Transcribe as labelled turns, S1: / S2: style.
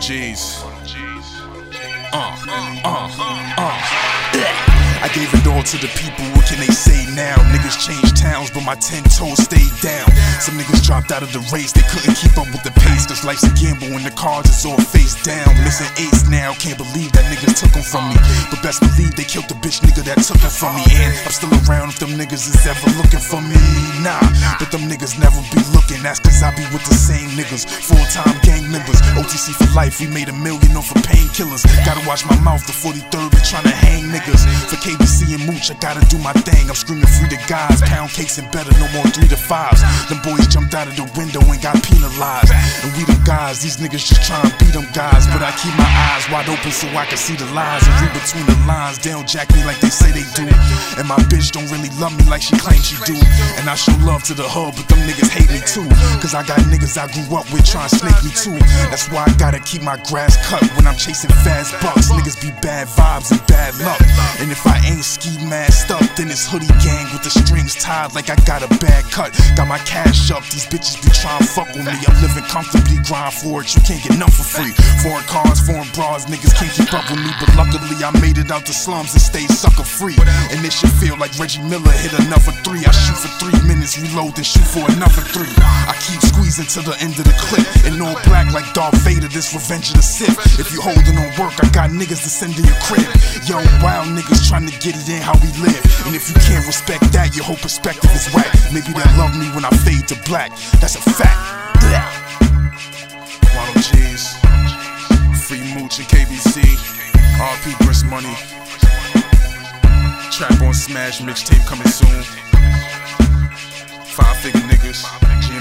S1: G's. Uh, uh, uh.
S2: I gave it all to the people, what can they say now? Niggas changed towns, but my ten toes stayed down. Some niggas dropped out of the race, they couldn't keep up with the pace. Cause life's a gamble when the cards is all face down. Missing ace now, can't believe that niggas took them from me. But best believe they killed the bitch nigga that took it from me. And I'm still around if them niggas is ever looking for me. Nah, but them niggas never be looking. That's cause I be with the same niggas. Full time gang members, OTC for life, we made a million off of painkillers. Gotta watch my mouth, the 43rd be trying to hang niggas. For KBC and Mooch, I gotta do my thing. I'm screaming free to guys, pound cakes and better, no more three to fives. Them boys jumped out of the window and got penalized. And we them guys, these niggas just trying to beat them guys. But I keep my eyes wide open so I can see the lies and read between the lines. They don't jack me like they say they do. And my bitch don't really love me like she claims she do. And I show love to the hub, but them niggas hate me too. Cause I got niggas I grew up with trying to snake me too. That's why I gotta keep my grass cut when I'm chasing fast bucks. Niggas be bad vibes and bad luck. And if I ain't ski masked up, then it's hoodie gang with the strings tied like I got a bad cut. Got my cash up, these bitches be trying to fuck with me. Living comfortably, grind for it, you can't get none for free. Foreign cars, foreign bras, niggas can't keep up with me. But luckily, I made it out the slums and stayed sucker free. And this shit feel like Reggie Miller hit another three. I shoot for three minutes, reload, then shoot for another three. I keep squeezing to the end of the clip. and all black like Darth Vader, this revenge of the Sith. If you holding on work, I got niggas to send to your crib. Young wild niggas trying to get it in how we live. And if you can't respect that, your whole perspective is whack. Maybe they love me when I fade to black. That's a fact. Blah.
S1: Waddle G's. Free Mooch and KBC. RP Brisk Money. Trap on Smash mixtape coming soon. Five figure niggas.